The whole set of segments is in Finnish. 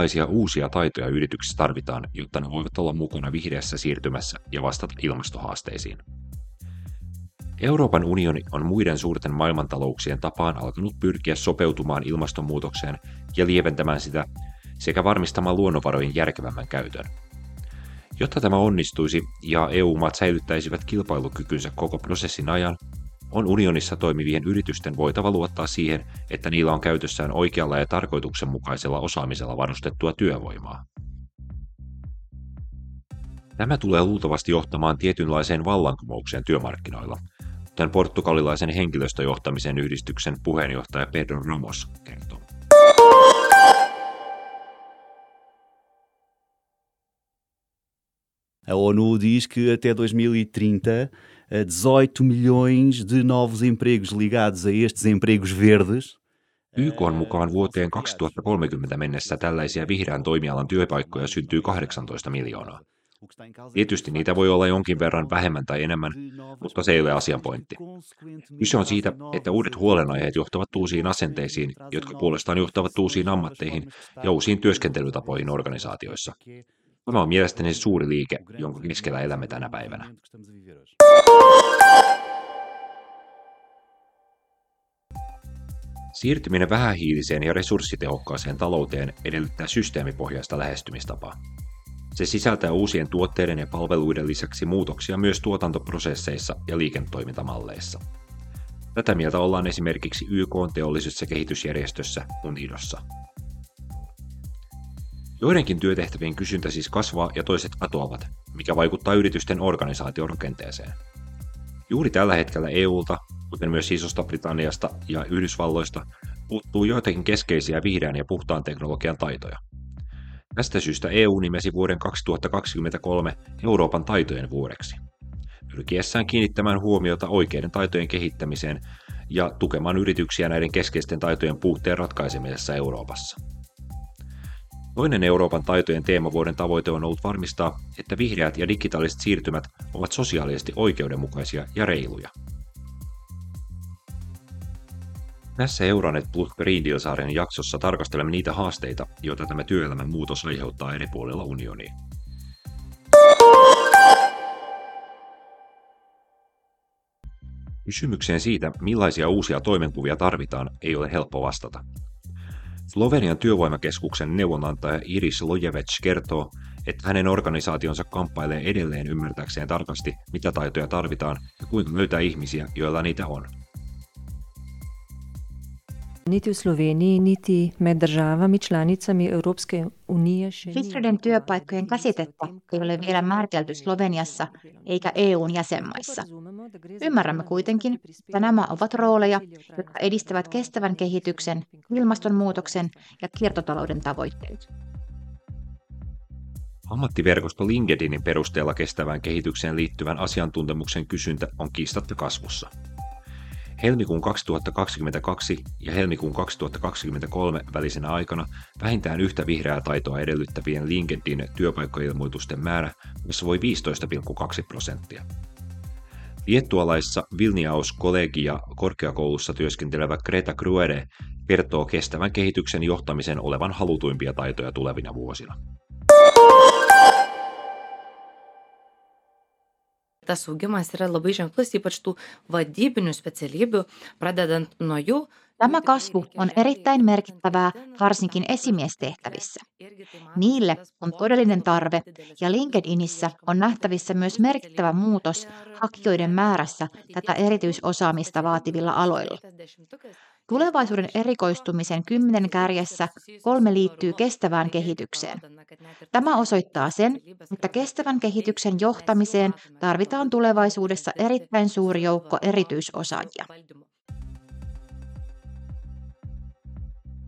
Millaisia uusia taitoja yrityksissä tarvitaan, jotta ne voivat olla mukana vihreässä siirtymässä ja vastata ilmastohaasteisiin? Euroopan unioni on muiden suurten maailmantalouksien tapaan alkanut pyrkiä sopeutumaan ilmastonmuutokseen ja lieventämään sitä sekä varmistamaan luonnonvarojen järkevämmän käytön. Jotta tämä onnistuisi ja EU-maat säilyttäisivät kilpailukykynsä koko prosessin ajan, on unionissa toimivien yritysten voitava luottaa siihen, että niillä on käytössään oikealla ja tarkoituksenmukaisella osaamisella varustettua työvoimaa. Tämä tulee luultavasti johtamaan tietynlaiseen vallankumoukseen työmarkkinoilla, kuten portugalilaisen henkilöstöjohtamisen yhdistyksen puheenjohtaja Pedro Ramos kertoo. A ONU diz que até 2030 18 milhões de novos empregos ligados a estes empregos verdes YK on mukaan vuoteen 2030 mennessä tällaisia vihreän toimialan työpaikkoja syntyy 18 miljoonaa. Tietysti niitä voi olla jonkin verran vähemmän tai enemmän, mutta se ei ole asian pointti. Kyse on siitä, että uudet huolenaiheet johtavat uusiin asenteisiin, jotka puolestaan johtavat uusiin ammatteihin ja uusiin työskentelytapoihin organisaatioissa. Tämä on mielestäni suuri liike, jonka keskellä elämme tänä päivänä. Siirtyminen vähähiiliseen ja resurssitehokkaaseen talouteen edellyttää systeemipohjaista lähestymistapaa. Se sisältää uusien tuotteiden ja palveluiden lisäksi muutoksia myös tuotantoprosesseissa ja liiketoimintamalleissa. Tätä mieltä ollaan esimerkiksi YK ja kehitysjärjestössä UNIDOssa. Joidenkin työtehtävien kysyntä siis kasvaa ja toiset katoavat, mikä vaikuttaa yritysten organisaatiorakenteeseen. Juuri tällä hetkellä EUlta, kuten myös Isosta Britanniasta ja Yhdysvalloista, puuttuu joitakin keskeisiä vihreän ja puhtaan teknologian taitoja. Tästä syystä EU nimesi vuoden 2023 Euroopan taitojen vuodeksi, pyrkiessään kiinnittämään huomiota oikeiden taitojen kehittämiseen ja tukemaan yrityksiä näiden keskeisten taitojen puutteen ratkaisemisessa Euroopassa. Toinen Euroopan taitojen teemavuoden tavoite on ollut varmistaa, että vihreät ja digitaaliset siirtymät ovat sosiaalisesti oikeudenmukaisia ja reiluja. Tässä Euronet Plus Green Deal-sarjan jaksossa tarkastelemme niitä haasteita, joita tämä työelämän muutos aiheuttaa eri puolilla unionia. Kysymykseen siitä, millaisia uusia toimenkuvia tarvitaan, ei ole helppo vastata. Slovenian työvoimakeskuksen neuvonantaja Iris Lojevec kertoo, että hänen organisaationsa kamppailee edelleen ymmärtääkseen tarkasti, mitä taitoja tarvitaan ja kuinka löytää ihmisiä, joilla niitä on. Niti v Sloveniji, niti med državami članicami Evropske unije še Vihreiden työpaikkojen käsitettä ei ole vielä määritelty Sloveniassa eikä EUn jäsenmaissa. Ymmärrämme kuitenkin, että nämä ovat rooleja, jotka edistävät kestävän kehityksen, ilmastonmuutoksen ja kiertotalouden tavoitteet. Ammattiverkosto LinkedInin perusteella kestävään kehitykseen liittyvän asiantuntemuksen kysyntä on kiistatta kasvussa. Helmikuun 2022 ja helmikuun 2023 välisenä aikana vähintään yhtä vihreää taitoa edellyttävien LinkedIn työpaikkailmoitusten määrä kasvoi 15,2 prosenttia. Liettualaissa Vilniaus kollegia korkeakoulussa työskentelevä Greta Kruere kertoo kestävän kehityksen johtamisen olevan halutuimpia taitoja tulevina vuosina. Tas augimas yra labai ženklus, ypač tų vadybinių specialybių, pradedant nuo jų. Tämä kasvu on erittäin merkittävää varsinkin esimiestehtävissä. Niille on todellinen tarve ja LinkedInissä on nähtävissä myös merkittävä muutos hakijoiden määrässä tätä erityisosaamista vaativilla aloilla. Tulevaisuuden erikoistumisen kymmenen kärjessä kolme liittyy kestävään kehitykseen. Tämä osoittaa sen, että kestävän kehityksen johtamiseen tarvitaan tulevaisuudessa erittäin suuri joukko erityisosaajia.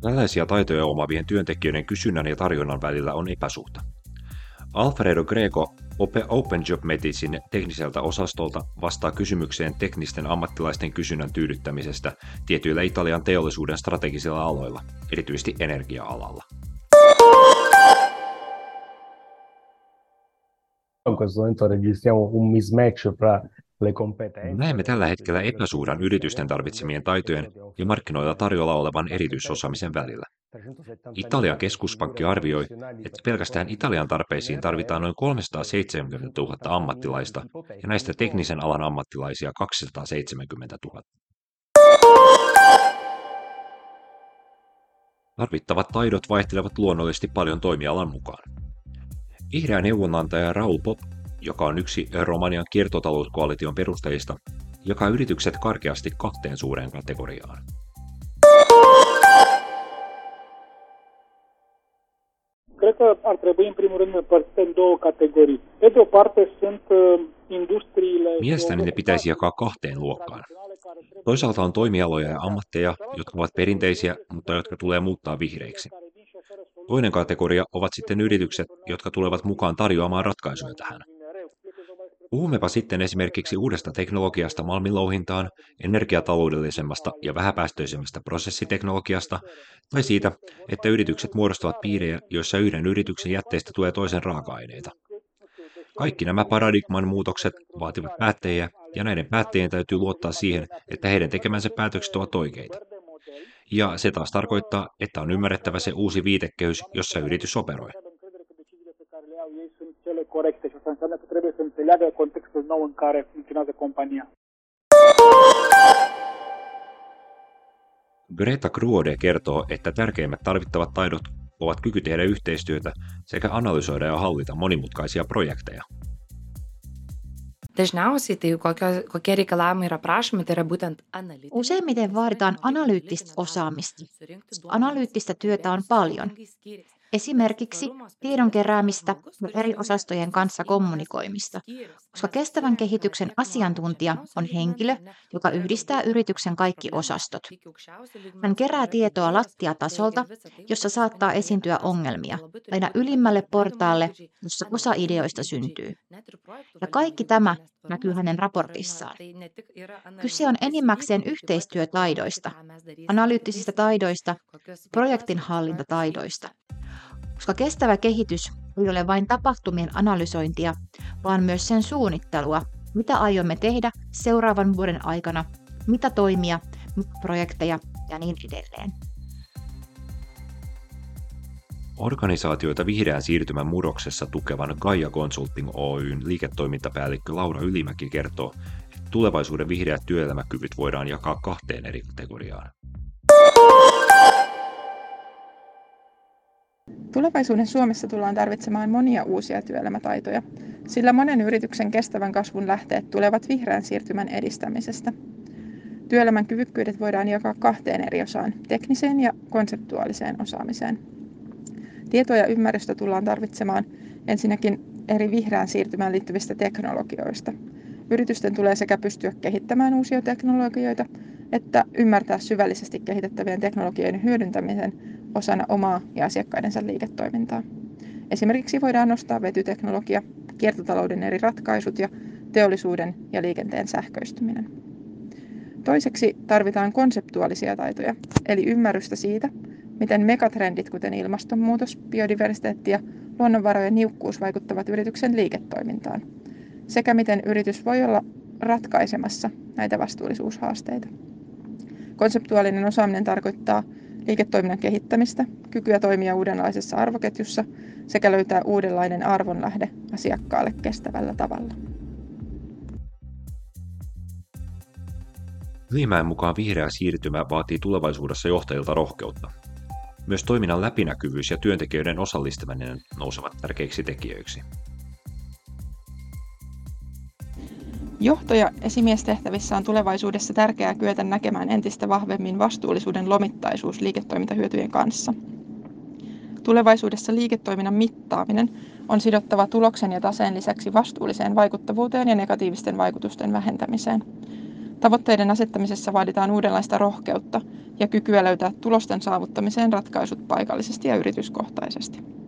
Tällaisia taitoja omaavien työntekijöiden kysynnän ja tarjonnan välillä on epäsuhta. Alfredo Greco Open Job Medicine tekniseltä osastolta vastaa kysymykseen teknisten ammattilaisten kysynnän tyydyttämisestä tietyillä Italian teollisuuden strategisilla aloilla, erityisesti energia-alalla. In questo momento registriamo un mismatch fra Näemme tällä hetkellä epäsuhdan yritysten tarvitsemien taitojen ja markkinoilla tarjolla olevan erityisosaamisen välillä. Italian keskuspankki arvioi, että pelkästään Italian tarpeisiin tarvitaan noin 370 000 ammattilaista ja näistä teknisen alan ammattilaisia 270 000. Tarvittavat taidot vaihtelevat luonnollisesti paljon toimialan mukaan. Vihreä neuvonantaja Raul Pop, joka on yksi Romanian kiertotalouskoalition perustajista, jakaa yritykset karkeasti kahteen suureen kategoriaan. Că ar trebui în primul rând împărțite în două categorii. Pe de o parte sunt uh, industriile... Mielestäni ne pitäisi jakaa kahteen luokkaan. Toisaalta on toimialoja ja ammatteja, jotka ovat perinteisiä, mutta jotka tulee muuttaa vihreiksi. Toinen kategoria ovat sitten yritykset, jotka tulevat mukaan tarjoamaan ratkaisuja tähän. Puhummepa sitten esimerkiksi uudesta teknologiasta malmilouhintaan, energiataloudellisemmasta ja vähäpäästöisemmästä prosessiteknologiasta, tai siitä, että yritykset muodostavat piirejä, joissa yhden yrityksen jätteistä tulee toisen raaka-aineita. Kaikki nämä paradigman muutokset vaativat päättäjiä, ja näiden päättäjien täytyy luottaa siihen, että heidän tekemänsä päätökset ovat oikeita. Ja se taas tarkoittaa, että on ymmärrettävä se uusi viitekehys, jossa yritys operoi. Greta Kruode kertoo, että tärkeimmät tarvittavat taidot ovat kyky tehdä yhteistyötä sekä analysoida ja hallita monimutkaisia projekteja. Dažniausiai tai kokie, kokie reikalavimai yra prašomi, tai yra būtent analyyttistä. Useimmiten vaaditaan analyyttistä osaamista. Analyyttistä työtä on paljon. Esimerkiksi tiedon keräämistä ja eri osastojen kanssa kommunikoimista, koska kestävän kehityksen asiantuntija on henkilö, joka yhdistää yrityksen kaikki osastot. Hän kerää tietoa lattiatasolta, jossa saattaa esiintyä ongelmia, aina ylimmälle portaalle, jossa osa ideoista syntyy. Ja kaikki tämä näkyy hänen raportissaan. Kyse on enimmäkseen yhteistyötaidoista, analyyttisistä taidoista, projektin hallintataidoista koska kestävä kehitys ei ole vain tapahtumien analysointia, vaan myös sen suunnittelua, mitä aiomme tehdä seuraavan vuoden aikana, mitä toimia, mitä projekteja ja niin edelleen. Organisaatioita vihreän siirtymän murroksessa tukevan Gaia Consulting Oyn liiketoimintapäällikkö Laura Ylimäki kertoo, että tulevaisuuden vihreät työelämäkyvyt voidaan jakaa kahteen eri kategoriaan. Tulevaisuuden Suomessa tullaan tarvitsemaan monia uusia työelämätaitoja, sillä monen yrityksen kestävän kasvun lähteet tulevat vihreän siirtymän edistämisestä. Työelämän kyvykkyydet voidaan jakaa kahteen eri osaan, tekniseen ja konseptuaaliseen osaamiseen. Tietoa ja ymmärrystä tullaan tarvitsemaan ensinnäkin eri vihreään siirtymään liittyvistä teknologioista. Yritysten tulee sekä pystyä kehittämään uusia teknologioita, että ymmärtää syvällisesti kehitettävien teknologioiden hyödyntämisen osana omaa ja asiakkaidensa liiketoimintaa. Esimerkiksi voidaan nostaa vetyteknologia, kiertotalouden eri ratkaisut ja teollisuuden ja liikenteen sähköistyminen. Toiseksi tarvitaan konseptuaalisia taitoja, eli ymmärrystä siitä, miten megatrendit kuten ilmastonmuutos, biodiversiteetti ja luonnonvarojen niukkuus vaikuttavat yrityksen liiketoimintaan, sekä miten yritys voi olla ratkaisemassa näitä vastuullisuushaasteita. Konseptuaalinen osaaminen tarkoittaa liiketoiminnan kehittämistä, kykyä toimia uudenlaisessa arvoketjussa sekä löytää uudenlainen arvonlähde asiakkaalle kestävällä tavalla. Ylimäen mukaan vihreä siirtymä vaatii tulevaisuudessa johtajilta rohkeutta. Myös toiminnan läpinäkyvyys ja työntekijöiden osallistaminen nousevat tärkeiksi tekijöiksi. Johto- ja esimiestehtävissä on tulevaisuudessa tärkeää kyetä näkemään entistä vahvemmin vastuullisuuden lomittaisuus liiketoimintahyötyjen kanssa. Tulevaisuudessa liiketoiminnan mittaaminen on sidottava tuloksen ja taseen lisäksi vastuulliseen vaikuttavuuteen ja negatiivisten vaikutusten vähentämiseen. Tavoitteiden asettamisessa vaaditaan uudenlaista rohkeutta ja kykyä löytää tulosten saavuttamiseen ratkaisut paikallisesti ja yrityskohtaisesti.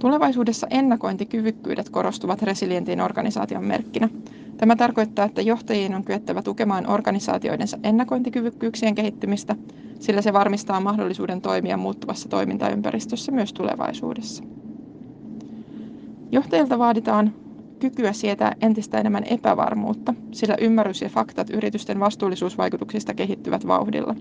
Tulevaisuudessa ennakointikyvykkyydet korostuvat resilientin organisaation merkkinä. Tämä tarkoittaa, että johtajien on kyettävä tukemaan organisaatioidensa ennakointikyvykkyyksien kehittymistä, sillä se varmistaa mahdollisuuden toimia muuttuvassa toimintaympäristössä myös tulevaisuudessa. Johtajilta vaaditaan kykyä sietää entistä enemmän epävarmuutta, sillä ymmärrys ja faktat yritysten vastuullisuusvaikutuksista kehittyvät vauhdilla.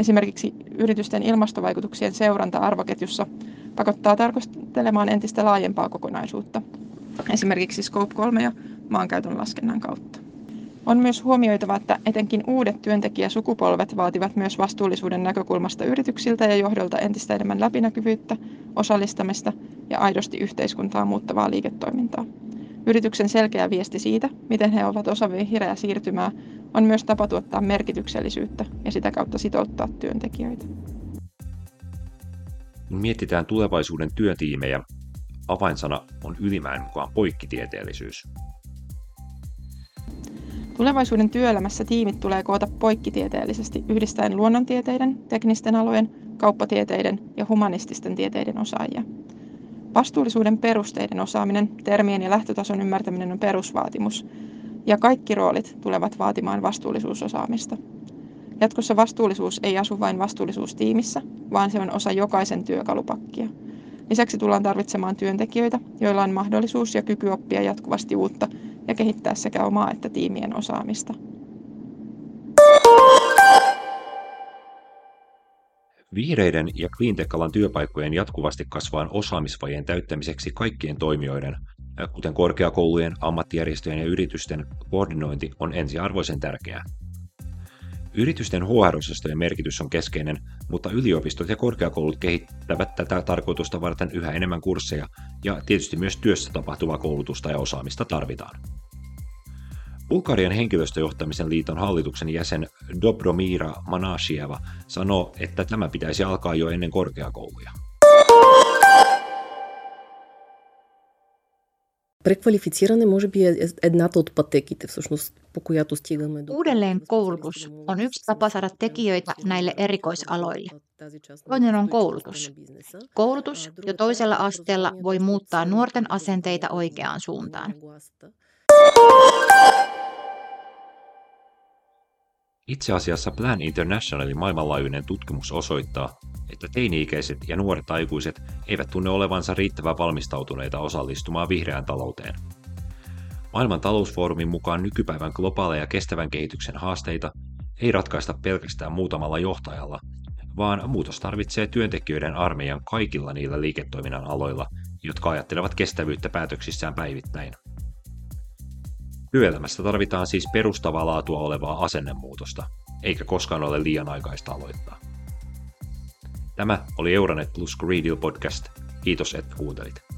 Esimerkiksi yritysten ilmastovaikutuksien seuranta arvoketjussa pakottaa tarkastelemaan entistä laajempaa kokonaisuutta, esimerkiksi Scope 3 ja maankäytön laskennan kautta. On myös huomioitava, että etenkin uudet työntekijäsukupolvet vaativat myös vastuullisuuden näkökulmasta yrityksiltä ja johdolta entistä enemmän läpinäkyvyyttä, osallistamista ja aidosti yhteiskuntaa muuttavaa liiketoimintaa. Yrityksen selkeä viesti siitä, miten he ovat osa vihreää siirtymää, on myös tapa tuottaa merkityksellisyyttä ja sitä kautta sitouttaa työntekijöitä. Kun mietitään tulevaisuuden työtiimejä, avainsana on ylimäen mukaan poikkitieteellisyys. Tulevaisuuden työelämässä tiimit tulee koota poikkitieteellisesti yhdistäen luonnontieteiden, teknisten alojen, kauppatieteiden ja humanististen tieteiden osaajia. Vastuullisuuden perusteiden osaaminen, termien ja lähtötason ymmärtäminen on perusvaatimus, ja kaikki roolit tulevat vaatimaan vastuullisuusosaamista. Jatkossa vastuullisuus ei asu vain vastuullisuustiimissä, vaan se on osa jokaisen työkalupakkia. Lisäksi tullaan tarvitsemaan työntekijöitä, joilla on mahdollisuus ja kyky oppia jatkuvasti uutta ja kehittää sekä omaa että tiimien osaamista. Vihreiden ja cleantech-alan työpaikkojen jatkuvasti kasvavan osaamisvajeen täyttämiseksi kaikkien toimijoiden, kuten korkeakoulujen, ammattijärjestöjen ja yritysten, koordinointi on ensiarvoisen tärkeää. Yritysten HR-osastojen merkitys on keskeinen, mutta yliopistot ja korkeakoulut kehittävät tätä tarkoitusta varten yhä enemmän kursseja ja tietysti myös työssä tapahtuvaa koulutusta ja osaamista tarvitaan. Bulgarian henkilöstöjohtamisen liiton hallituksen jäsen Dobromira Manashieva sanoo, että tämä pitäisi alkaa jo ennen korkeakouluja. Преквалифициране може би е едната от пътеките, всъщност, по която стигаме до... Uudelleen koulutus on yksi tapa saada tekijöitä näille erikoisaloille. Toinen on koulutus. Koulutus jo toisella asteella voi muuttaa nuorten asenteita oikeaan suuntaan. Itse asiassa Plan Internationalin maailmanlaajuinen tutkimus osoittaa, että teini-ikäiset ja nuoret aikuiset eivät tunne olevansa riittävän valmistautuneita osallistumaan vihreään talouteen. Maailman talousfoorumin mukaan nykypäivän globaaleja kestävän kehityksen haasteita ei ratkaista pelkästään muutamalla johtajalla, vaan muutos tarvitsee työntekijöiden armeijan kaikilla niillä liiketoiminnan aloilla, jotka ajattelevat kestävyyttä päätöksissään päivittäin. Työelämässä tarvitaan siis perustavaa laatua olevaa asennemuutosta, eikä koskaan ole liian aikaista aloittaa. Tämä oli Euronet Plus Deal podcast. Kiitos, että kuuntelit.